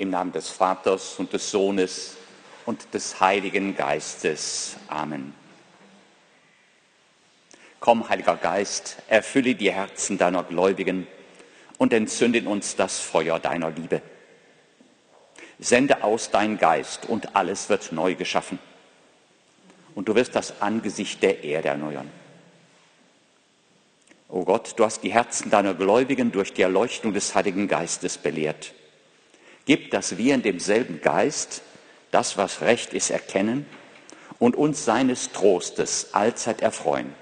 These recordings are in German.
Im Namen des Vaters und des Sohnes und des Heiligen Geistes. Amen. Komm, Heiliger Geist, erfülle die Herzen deiner Gläubigen und entzünde in uns das Feuer deiner Liebe. Sende aus dein Geist und alles wird neu geschaffen. Und du wirst das Angesicht der Erde erneuern. O Gott, du hast die Herzen deiner Gläubigen durch die Erleuchtung des Heiligen Geistes belehrt. Gib, dass wir in demselben Geist das, was recht ist, erkennen und uns seines Trostes allzeit erfreuen.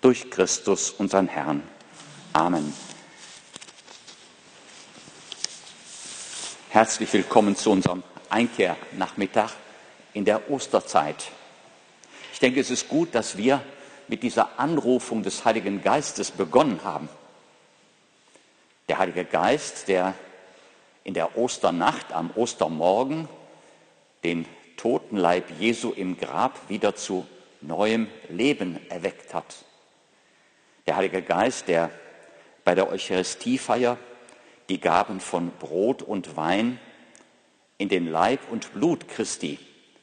Durch Christus, unseren Herrn. Amen. Herzlich willkommen zu unserem Einkehrnachmittag in der Osterzeit. Ich denke, es ist gut, dass wir mit dieser Anrufung des Heiligen Geistes begonnen haben. Der Heilige Geist, der in der Osternacht am Ostermorgen den toten Leib Jesu im Grab wieder zu neuem Leben erweckt hat. Der Heilige Geist, der bei der Eucharistiefeier die Gaben von Brot und Wein in den Leib und Blut Christi,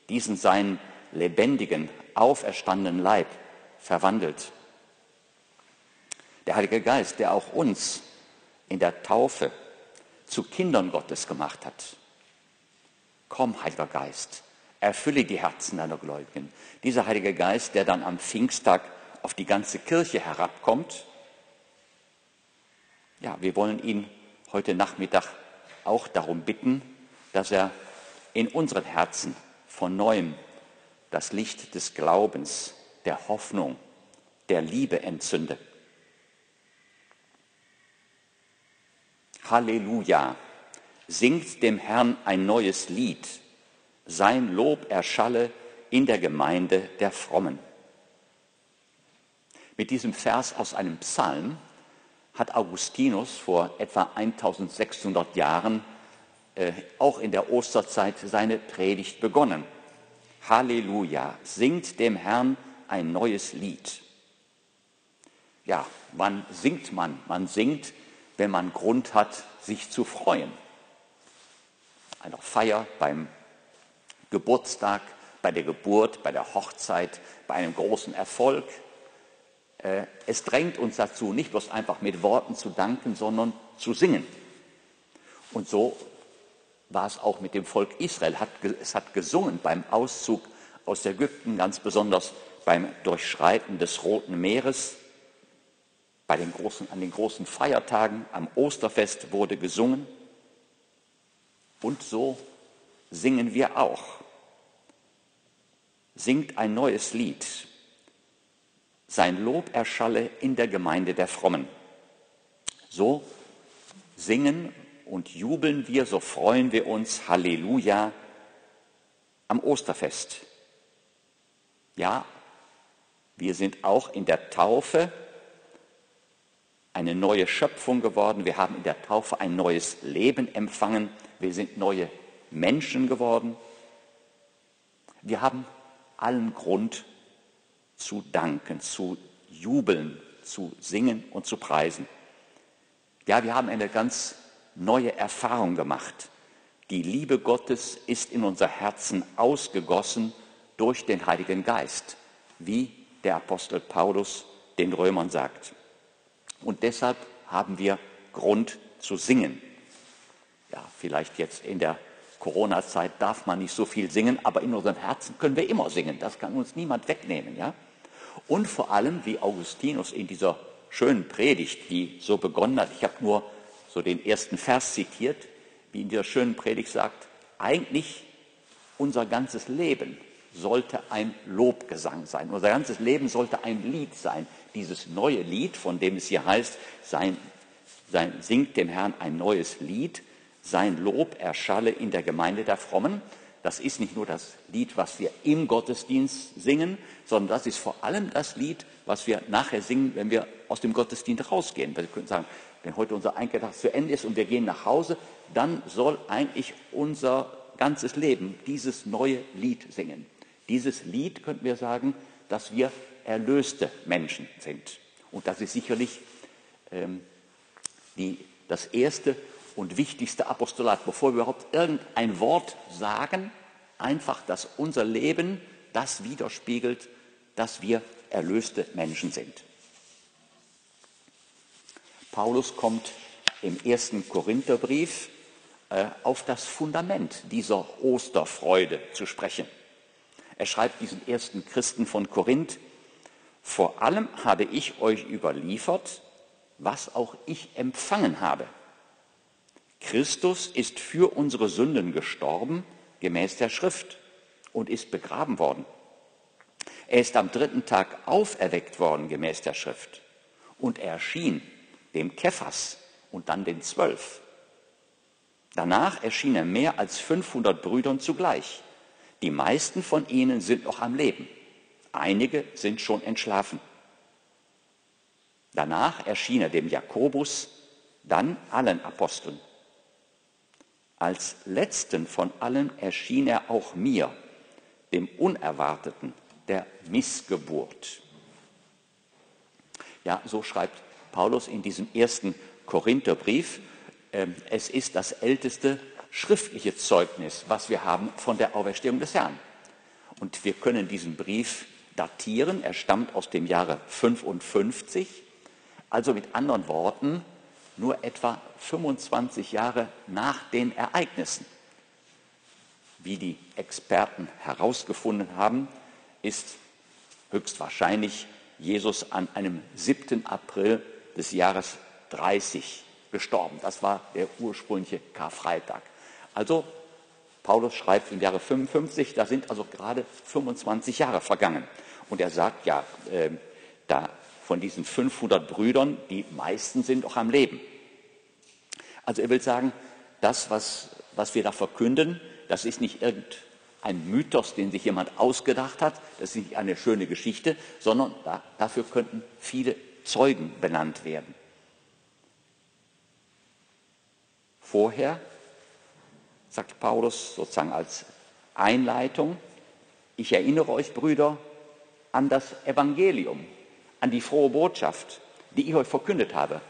diesen seinen lebendigen, auferstandenen Leib, verwandelt. Der Heilige Geist, der auch uns in der Taufe zu Kindern Gottes gemacht hat. Komm, Heiliger Geist, erfülle die Herzen deiner Gläubigen. Dieser Heilige Geist, der dann am Pfingsttag auf die ganze Kirche herabkommt. Ja, wir wollen ihn heute Nachmittag auch darum bitten, dass er in unseren Herzen von neuem das Licht des Glaubens der Hoffnung, der Liebe entzünde. Halleluja, singt dem Herrn ein neues Lied, sein Lob erschalle in der Gemeinde der Frommen. Mit diesem Vers aus einem Psalm hat Augustinus vor etwa 1600 Jahren äh, auch in der Osterzeit seine Predigt begonnen. Halleluja, singt dem Herrn ein neues Lied. Ja, wann singt man? Man singt, wenn man Grund hat, sich zu freuen. Einer Feier beim Geburtstag, bei der Geburt, bei der Hochzeit, bei einem großen Erfolg. Äh, es drängt uns dazu, nicht bloß einfach mit Worten zu danken, sondern zu singen. Und so war es auch mit dem Volk Israel. Es hat gesungen beim Auszug aus Ägypten, ganz besonders beim Durchschreiten des Roten Meeres. Bei den großen, an den großen Feiertagen, am Osterfest wurde gesungen. Und so singen wir auch. Singt ein neues Lied. Sein Lob erschalle in der Gemeinde der Frommen. So singen und jubeln wir, so freuen wir uns, Halleluja, am Osterfest. Ja, wir sind auch in der Taufe eine neue Schöpfung geworden. Wir haben in der Taufe ein neues Leben empfangen. Wir sind neue Menschen geworden. Wir haben allen Grund zu danken, zu jubeln, zu singen und zu preisen. Ja, wir haben eine ganz neue Erfahrung gemacht. Die Liebe Gottes ist in unser Herzen ausgegossen durch den Heiligen Geist, wie der Apostel Paulus den Römern sagt. Und deshalb haben wir Grund zu singen. Ja, vielleicht jetzt in der Corona-Zeit darf man nicht so viel singen, aber in unseren Herzen können wir immer singen. Das kann uns niemand wegnehmen. Ja? Und vor allem, wie Augustinus in dieser schönen Predigt, die so begonnen hat, ich habe nur so den ersten Vers zitiert, wie in dieser schönen Predigt sagt, eigentlich unser ganzes Leben sollte ein Lobgesang sein. Unser ganzes Leben sollte ein Lied sein. Dieses neue Lied, von dem es hier heißt, sein, sein, singt dem Herrn ein neues Lied, sein Lob erschalle in der Gemeinde der Frommen. Das ist nicht nur das Lied, was wir im Gottesdienst singen, sondern das ist vor allem das Lied, was wir nachher singen, wenn wir aus dem Gottesdienst rausgehen. Wir können sagen, wenn heute unser Einkehrtag zu Ende ist und wir gehen nach Hause, dann soll eigentlich unser ganzes Leben dieses neue Lied singen. Dieses Lied könnten wir sagen, dass wir erlöste Menschen sind. Und das ist sicherlich ähm, die, das erste und wichtigste Apostolat, bevor wir überhaupt irgendein Wort sagen, einfach, dass unser Leben das widerspiegelt, dass wir erlöste Menschen sind. Paulus kommt im ersten Korintherbrief äh, auf das Fundament dieser Osterfreude zu sprechen. Er schreibt diesen ersten Christen von Korinth, vor allem habe ich euch überliefert, was auch ich empfangen habe. Christus ist für unsere Sünden gestorben, gemäß der Schrift, und ist begraben worden. Er ist am dritten Tag auferweckt worden, gemäß der Schrift, und er erschien dem Kephas und dann den Zwölf. Danach erschien er mehr als 500 Brüdern zugleich. Die meisten von ihnen sind noch am Leben. Einige sind schon entschlafen. Danach erschien er dem Jakobus, dann allen Aposteln. Als letzten von allen erschien er auch mir, dem Unerwarteten, der Missgeburt. Ja, so schreibt Paulus in diesem ersten Korintherbrief. Ähm, es ist das älteste schriftliche Zeugnis, was wir haben von der Auferstehung des Herrn. Und wir können diesen Brief datieren. Er stammt aus dem Jahre 55. Also mit anderen Worten, nur etwa 25 Jahre nach den Ereignissen. Wie die Experten herausgefunden haben, ist höchstwahrscheinlich Jesus an einem 7. April des Jahres 30 gestorben. Das war der ursprüngliche Karfreitag. Also Paulus schreibt im Jahre 55, da sind also gerade 25 Jahre vergangen. Und er sagt, ja, äh, da von diesen 500 Brüdern, die meisten sind noch am Leben. Also er will sagen, das, was, was wir da verkünden, das ist nicht irgendein Mythos, den sich jemand ausgedacht hat, das ist nicht eine schöne Geschichte, sondern da, dafür könnten viele Zeugen benannt werden. Vorher, sagt Paulus sozusagen als Einleitung, ich erinnere euch, Brüder, an das Evangelium, an die frohe Botschaft, die ich euch verkündet habe,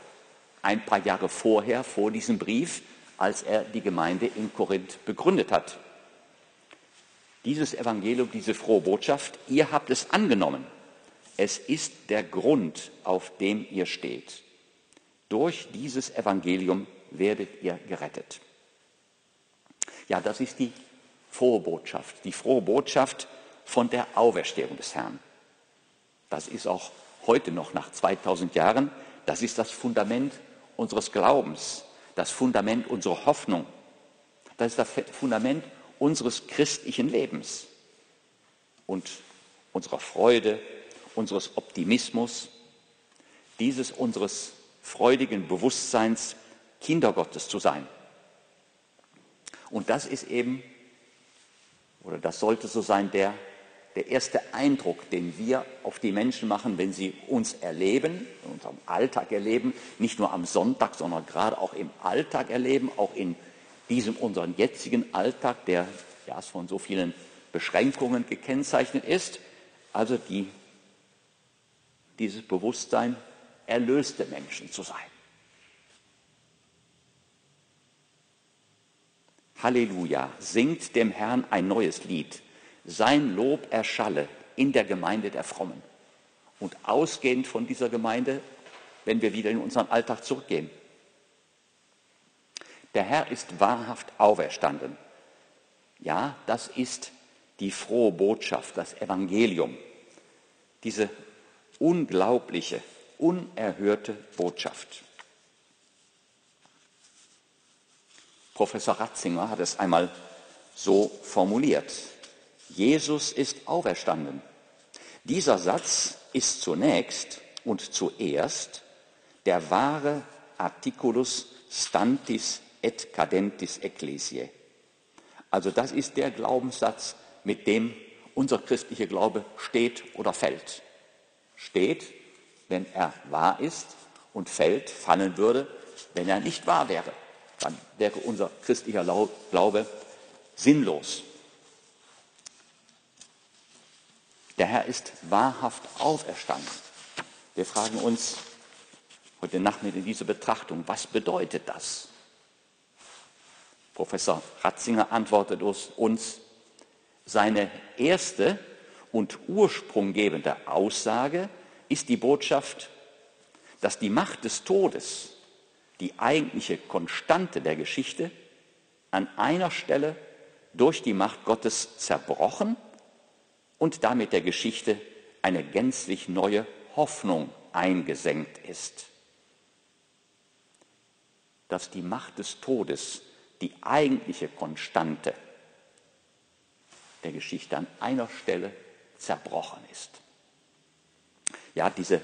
ein paar Jahre vorher, vor diesem Brief, als er die Gemeinde in Korinth begründet hat. Dieses Evangelium, diese frohe Botschaft, ihr habt es angenommen es ist der Grund, auf dem ihr steht. Durch dieses Evangelium werdet ihr gerettet. Ja, das ist die frohe Botschaft, die frohe Botschaft von der Auferstehung des Herrn. Das ist auch heute noch nach 2000 Jahren, das ist das Fundament unseres Glaubens, das Fundament unserer Hoffnung, das ist das Fundament unseres christlichen Lebens und unserer Freude unseres Optimismus, dieses unseres freudigen Bewusstseins, Kinder Gottes zu sein. Und das ist eben, oder das sollte so sein, der, der erste Eindruck, den wir auf die Menschen machen, wenn sie uns erleben, in unserem Alltag erleben, nicht nur am Sonntag, sondern gerade auch im Alltag erleben, auch in diesem unseren jetzigen Alltag, der ja von so vielen Beschränkungen gekennzeichnet ist. Also die dieses Bewusstsein, erlöste Menschen zu sein. Halleluja, singt dem Herrn ein neues Lied. Sein Lob erschalle in der Gemeinde der Frommen. Und ausgehend von dieser Gemeinde, wenn wir wieder in unseren Alltag zurückgehen. Der Herr ist wahrhaft auferstanden. Ja, das ist die frohe Botschaft, das Evangelium. Diese unglaubliche, unerhörte Botschaft. Professor Ratzinger hat es einmal so formuliert. Jesus ist auferstanden. Dieser Satz ist zunächst und zuerst der wahre Articulus stantis et cadentis ecclesiae. Also das ist der Glaubenssatz, mit dem unser christlicher Glaube steht oder fällt steht, wenn er wahr ist und fällt, fallen würde, wenn er nicht wahr wäre. Dann wäre unser christlicher Glaube sinnlos. Der Herr ist wahrhaft auferstanden. Wir fragen uns heute Nachmittag in dieser Betrachtung, was bedeutet das? Professor Ratzinger antwortet uns, seine erste und ursprunggebende Aussage ist die Botschaft, dass die Macht des Todes, die eigentliche Konstante der Geschichte, an einer Stelle durch die Macht Gottes zerbrochen und damit der Geschichte eine gänzlich neue Hoffnung eingesenkt ist. Dass die Macht des Todes, die eigentliche Konstante der Geschichte an einer Stelle zerbrochen ist. Ja, diese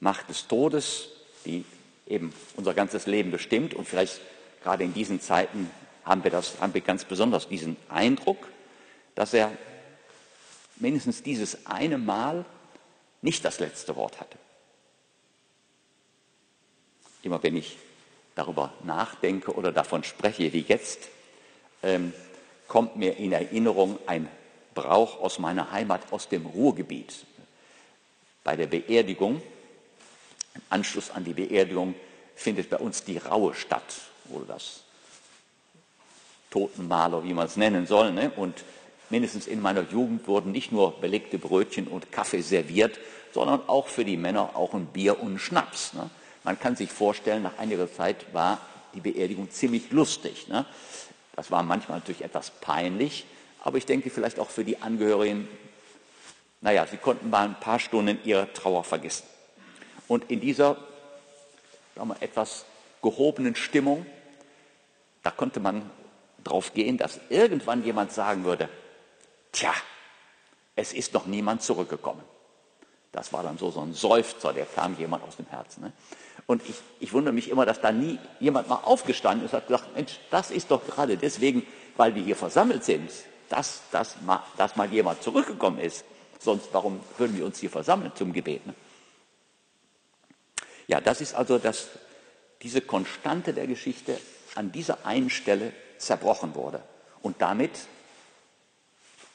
Macht des Todes, die eben unser ganzes Leben bestimmt und vielleicht gerade in diesen Zeiten haben wir, das, haben wir ganz besonders diesen Eindruck, dass er mindestens dieses eine Mal nicht das letzte Wort hatte. Immer wenn ich darüber nachdenke oder davon spreche wie jetzt, ähm, kommt mir in Erinnerung ein Brauch aus meiner Heimat, aus dem Ruhrgebiet. Bei der Beerdigung, im Anschluss an die Beerdigung, findet bei uns die Raue statt, oder das Totenmaler, wie man es nennen soll. Ne? Und mindestens in meiner Jugend wurden nicht nur belegte Brötchen und Kaffee serviert, sondern auch für die Männer auch ein Bier und ein Schnaps. Ne? Man kann sich vorstellen, nach einiger Zeit war die Beerdigung ziemlich lustig. Ne? Das war manchmal natürlich etwas peinlich, aber ich denke vielleicht auch für die Angehörigen, naja, sie konnten mal ein paar Stunden ihre Trauer vergessen. Und in dieser wir, etwas gehobenen Stimmung, da konnte man drauf gehen, dass irgendwann jemand sagen würde, Tja, es ist noch niemand zurückgekommen. Das war dann so, so ein Seufzer, der kam jemand aus dem Herzen. Ne? Und ich, ich wundere mich immer, dass da nie jemand mal aufgestanden ist und hat gesagt, Mensch, das ist doch gerade deswegen, weil wir hier versammelt sind, dass, dass, mal, dass mal jemand zurückgekommen ist. Sonst, warum würden wir uns hier versammeln zum Gebet? Ne? Ja, das ist also das, diese Konstante der Geschichte an dieser einen Stelle zerbrochen wurde. Und damit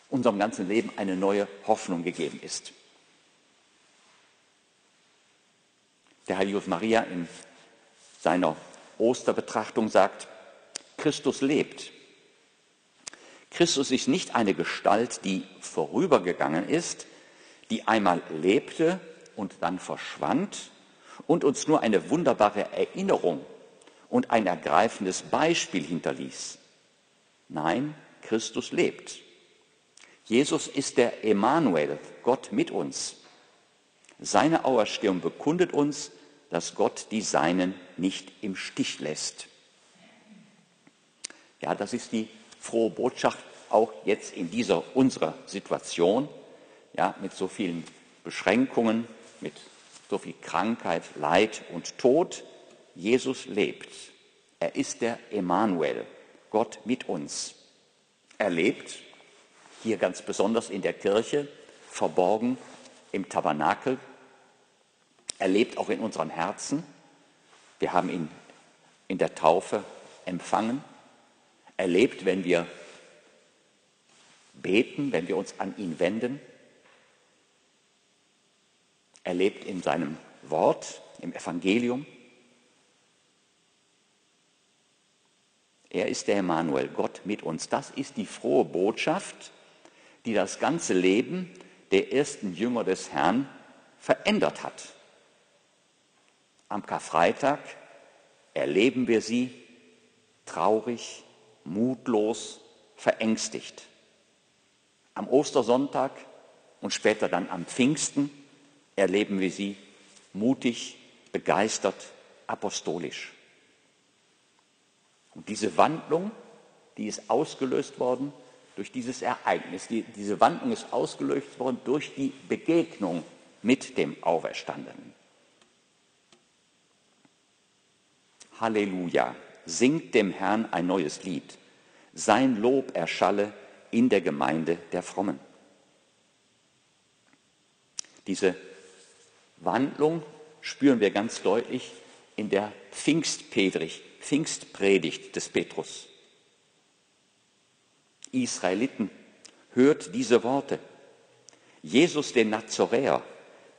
unserem ganzen Leben eine neue Hoffnung gegeben ist. Der heilige Maria in seiner Osterbetrachtung sagt, Christus lebt. Christus ist nicht eine Gestalt, die vorübergegangen ist, die einmal lebte und dann verschwand und uns nur eine wunderbare Erinnerung und ein ergreifendes Beispiel hinterließ. Nein, Christus lebt. Jesus ist der Emanuel, Gott mit uns. Seine Auferstehung bekundet uns, dass Gott die Seinen nicht im Stich lässt. Ja, das ist die frohe Botschaft auch jetzt in dieser unserer Situation, ja, mit so vielen Beschränkungen, mit so viel Krankheit, Leid und Tod. Jesus lebt. Er ist der Emanuel, Gott mit uns. Er lebt hier ganz besonders in der Kirche, verborgen im Tabernakel. Er lebt auch in unseren Herzen. Wir haben ihn in der Taufe empfangen. Er lebt, wenn wir beten, wenn wir uns an ihn wenden. Er lebt in seinem Wort, im Evangelium. Er ist der Emanuel, Gott mit uns. Das ist die frohe Botschaft, die das ganze Leben der ersten Jünger des Herrn verändert hat. Am Karfreitag erleben wir sie traurig, mutlos, verängstigt. Am Ostersonntag und später dann am Pfingsten erleben wir sie mutig, begeistert, apostolisch. Und diese Wandlung, die ist ausgelöst worden durch dieses Ereignis. Die, diese Wandlung ist ausgelöst worden durch die Begegnung mit dem Auferstandenen. Halleluja, singt dem Herrn ein neues Lied. Sein Lob erschalle in der Gemeinde der Frommen. Diese Wandlung spüren wir ganz deutlich in der Pfingstpredigt, Pfingstpredigt des Petrus. Israeliten, hört diese Worte. Jesus, den Nazoräer,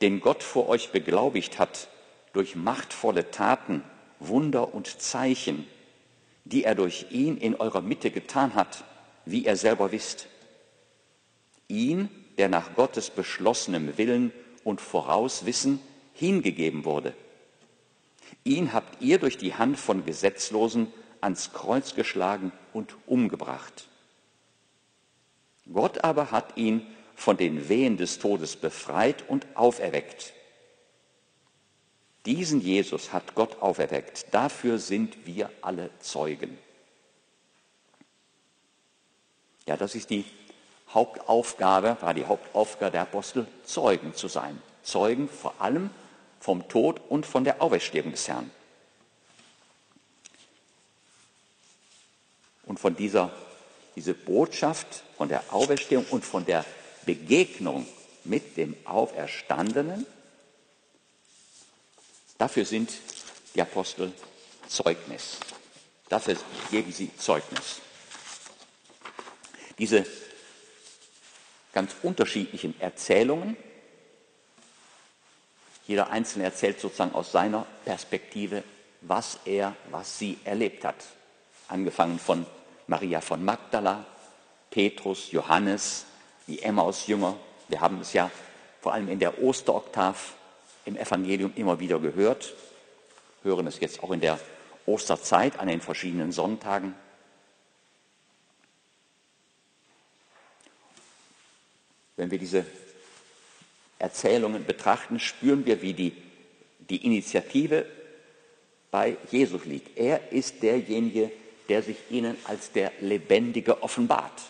den Gott vor euch beglaubigt hat, durch machtvolle Taten, Wunder und Zeichen, die er durch ihn in eurer Mitte getan hat, wie ihr selber wisst. Ihn, der nach Gottes beschlossenem Willen und Vorauswissen hingegeben wurde. Ihn habt ihr durch die Hand von Gesetzlosen ans Kreuz geschlagen und umgebracht. Gott aber hat ihn von den Wehen des Todes befreit und auferweckt. Diesen Jesus hat Gott auferweckt. Dafür sind wir alle Zeugen. Ja, das ist die Hauptaufgabe, war die Hauptaufgabe der Apostel, Zeugen zu sein. Zeugen vor allem vom Tod und von der Auferstehung des Herrn. Und von dieser diese Botschaft von der Auferstehung und von der Begegnung mit dem Auferstandenen, dafür sind die Apostel Zeugnis. Dafür geben sie Zeugnis. Diese ganz unterschiedlichen Erzählungen, jeder Einzelne erzählt sozusagen aus seiner Perspektive, was er, was sie erlebt hat. Angefangen von Maria von Magdala, Petrus, Johannes, die Emmaus-Jünger. Wir haben es ja vor allem in der Osteroktav im Evangelium immer wieder gehört, hören es jetzt auch in der Osterzeit an den verschiedenen Sonntagen. Wenn wir diese Erzählungen betrachten, spüren wir, wie die, die Initiative bei Jesus liegt. Er ist derjenige, der sich ihnen als der Lebendige offenbart.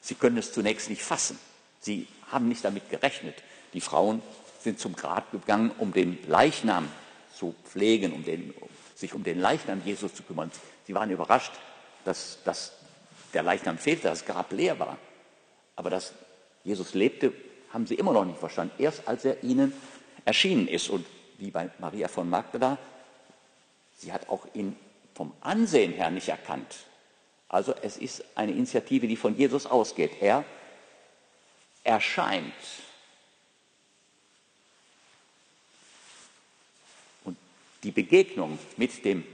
Sie können es zunächst nicht fassen. Sie haben nicht damit gerechnet. Die Frauen sind zum Grab gegangen, um den Leichnam zu pflegen, um, den, um sich um den Leichnam Jesus zu kümmern. Sie waren überrascht, dass, dass der Leichnam fehlte, dass das Grab leer war. Aber dass Jesus lebte, haben sie immer noch nicht verstanden. Erst als er ihnen erschienen ist. Und wie bei Maria von Magdala, sie hat auch ihn vom Ansehen her nicht erkannt. Also es ist eine Initiative, die von Jesus ausgeht. Er erscheint. Und die Begegnung mit dem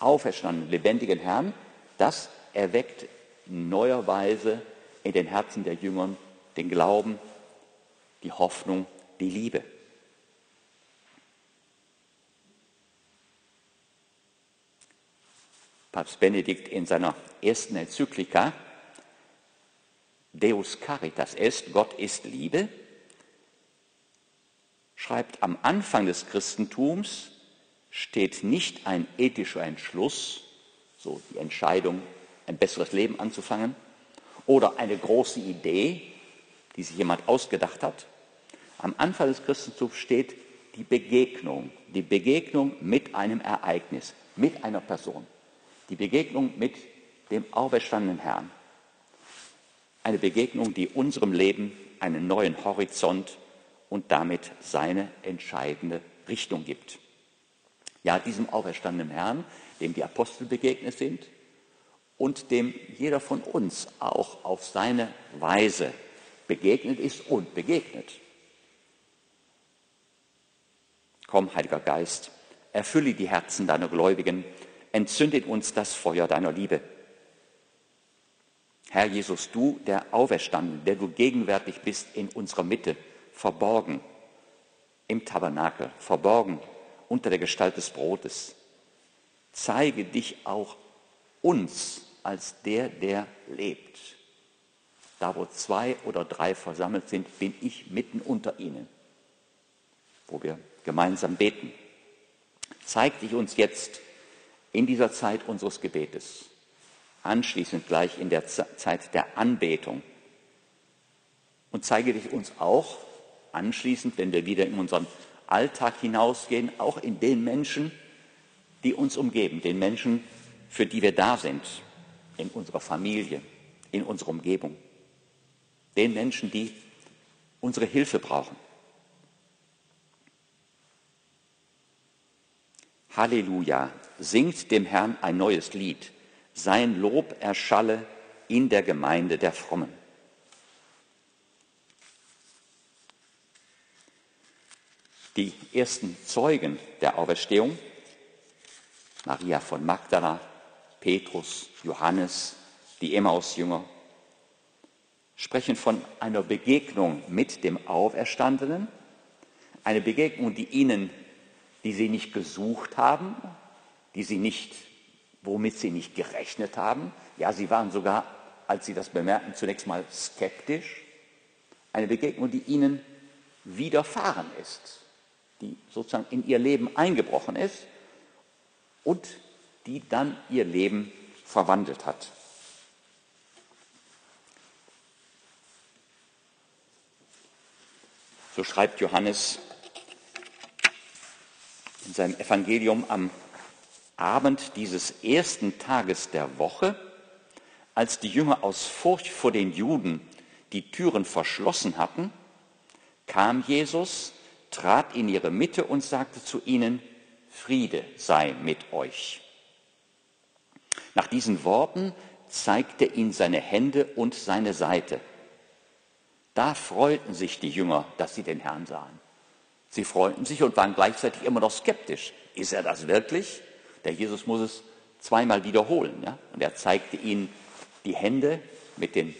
auferstandenen, lebendigen Herrn, das erweckt in neuer Weise in den Herzen der Jüngern den Glauben, die Hoffnung, die Liebe. Papst Benedikt in seiner ersten Enzyklika Deus Caritas est, Gott ist Liebe, schreibt, am Anfang des Christentums steht nicht ein ethischer Entschluss, so die Entscheidung, ein besseres Leben anzufangen, oder eine große Idee, die sich jemand ausgedacht hat. Am Anfang des Christentums steht die Begegnung, die Begegnung mit einem Ereignis, mit einer Person die Begegnung mit dem auferstandenen Herrn. Eine Begegnung, die unserem Leben einen neuen Horizont und damit seine entscheidende Richtung gibt. Ja, diesem auferstandenen Herrn, dem die Apostel begegnet sind und dem jeder von uns auch auf seine Weise begegnet ist und begegnet. Komm, Heiliger Geist, erfülle die Herzen deiner Gläubigen entzündet uns das Feuer deiner Liebe. Herr Jesus, du, der Auferstanden, der du gegenwärtig bist in unserer Mitte, verborgen im Tabernakel, verborgen unter der Gestalt des Brotes, zeige dich auch uns als der, der lebt. Da, wo zwei oder drei versammelt sind, bin ich mitten unter ihnen, wo wir gemeinsam beten. Zeig dich uns jetzt in dieser Zeit unseres Gebetes, anschließend gleich in der Zeit der Anbetung. Und zeige dich uns auch anschließend, wenn wir wieder in unseren Alltag hinausgehen, auch in den Menschen, die uns umgeben, den Menschen, für die wir da sind, in unserer Familie, in unserer Umgebung, den Menschen, die unsere Hilfe brauchen. Halleluja, singt dem Herrn ein neues Lied. Sein Lob erschalle in der Gemeinde der Frommen. Die ersten Zeugen der Auferstehung Maria von Magdala, Petrus, Johannes, die Emmaus-Jünger, sprechen von einer Begegnung mit dem Auferstandenen, eine Begegnung, die ihnen, die sie nicht gesucht haben, die sie nicht, womit sie nicht gerechnet haben. Ja, sie waren sogar, als sie das bemerkten, zunächst mal skeptisch. Eine Begegnung, die ihnen widerfahren ist, die sozusagen in ihr Leben eingebrochen ist und die dann ihr Leben verwandelt hat. So schreibt Johannes in seinem Evangelium am Abend dieses ersten Tages der Woche, als die Jünger aus Furcht vor den Juden die Türen verschlossen hatten, kam Jesus, trat in ihre Mitte und sagte zu ihnen, Friede sei mit euch. Nach diesen Worten zeigte ihn seine Hände und seine Seite. Da freuten sich die Jünger, dass sie den Herrn sahen. Sie freuten sich und waren gleichzeitig immer noch skeptisch. Ist er das wirklich? Der Jesus muss es zweimal wiederholen. Ja? Und er zeigte ihnen die Hände mit den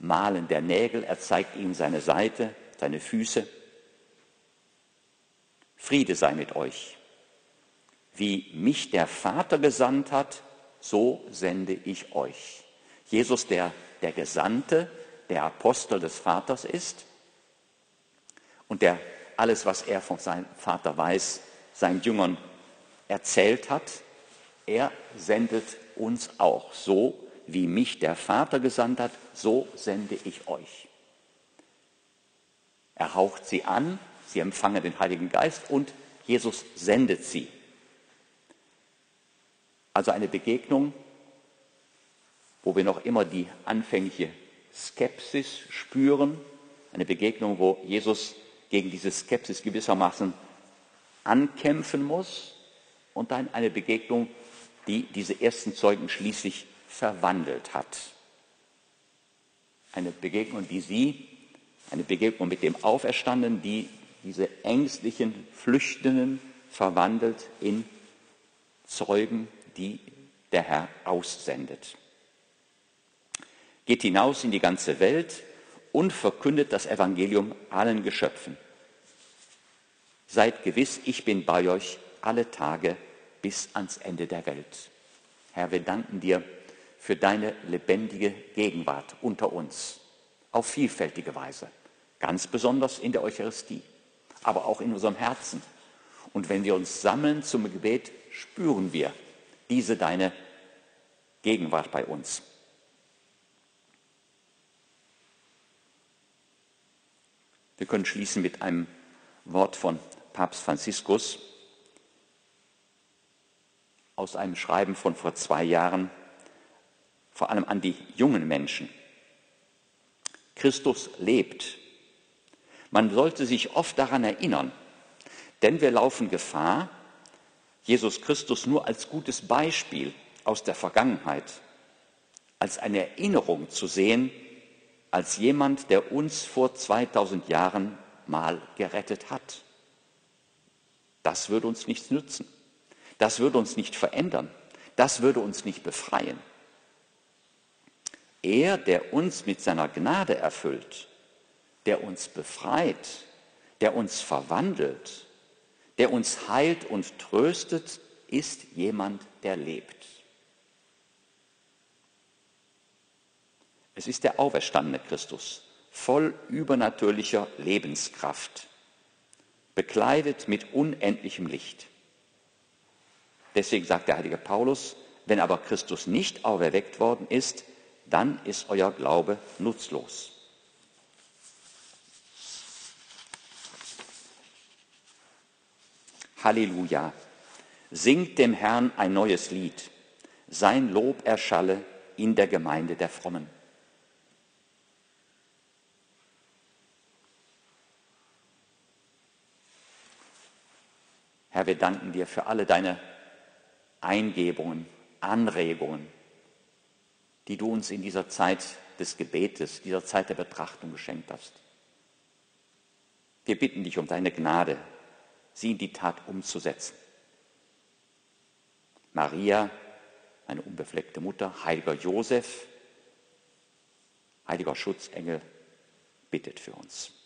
Malen der Nägel. Er zeigte ihnen seine Seite, seine Füße. Friede sei mit euch. Wie mich der Vater gesandt hat, so sende ich euch. Jesus, der, der Gesandte, der Apostel des Vaters ist und der alles, was er von seinem Vater weiß, seinen Jüngern erzählt hat, er sendet uns auch. So wie mich der Vater gesandt hat, so sende ich euch. Er haucht sie an, sie empfangen den Heiligen Geist und Jesus sendet sie. Also eine Begegnung, wo wir noch immer die anfängliche Skepsis spüren, eine Begegnung, wo Jesus gegen diese Skepsis gewissermaßen ankämpfen muss und dann eine Begegnung, die diese ersten Zeugen schließlich verwandelt hat. Eine Begegnung, die sie, eine Begegnung mit dem Auferstandenen, die diese ängstlichen Flüchtenden verwandelt in Zeugen, die der Herr aussendet. Geht hinaus in die ganze Welt und verkündet das Evangelium allen Geschöpfen. Seid gewiss, ich bin bei euch alle Tage bis ans Ende der Welt. Herr, wir danken dir für deine lebendige Gegenwart unter uns auf vielfältige Weise, ganz besonders in der Eucharistie, aber auch in unserem Herzen. Und wenn wir uns sammeln zum Gebet, spüren wir diese deine Gegenwart bei uns. Wir können schließen mit einem Wort von Papst Franziskus aus einem Schreiben von vor zwei Jahren, vor allem an die jungen Menschen. Christus lebt. Man sollte sich oft daran erinnern, denn wir laufen Gefahr, Jesus Christus nur als gutes Beispiel aus der Vergangenheit, als eine Erinnerung zu sehen, als jemand, der uns vor 2000 Jahren mal gerettet hat. Das würde uns nichts nützen. Das würde uns nicht verändern. Das würde uns nicht befreien. Er, der uns mit seiner Gnade erfüllt, der uns befreit, der uns verwandelt, der uns heilt und tröstet, ist jemand, der lebt. Es ist der auferstandene Christus, voll übernatürlicher Lebenskraft, bekleidet mit unendlichem Licht. Deswegen sagt der heilige Paulus, wenn aber Christus nicht auferweckt worden ist, dann ist euer Glaube nutzlos. Halleluja. Singt dem Herrn ein neues Lied. Sein Lob erschalle in der Gemeinde der Frommen. Herr, wir danken dir für alle deine Eingebungen, Anregungen, die du uns in dieser Zeit des Gebetes, dieser Zeit der Betrachtung geschenkt hast. Wir bitten dich um deine Gnade, sie in die Tat umzusetzen. Maria, eine unbefleckte Mutter, heiliger Josef, heiliger Schutzengel, bittet für uns.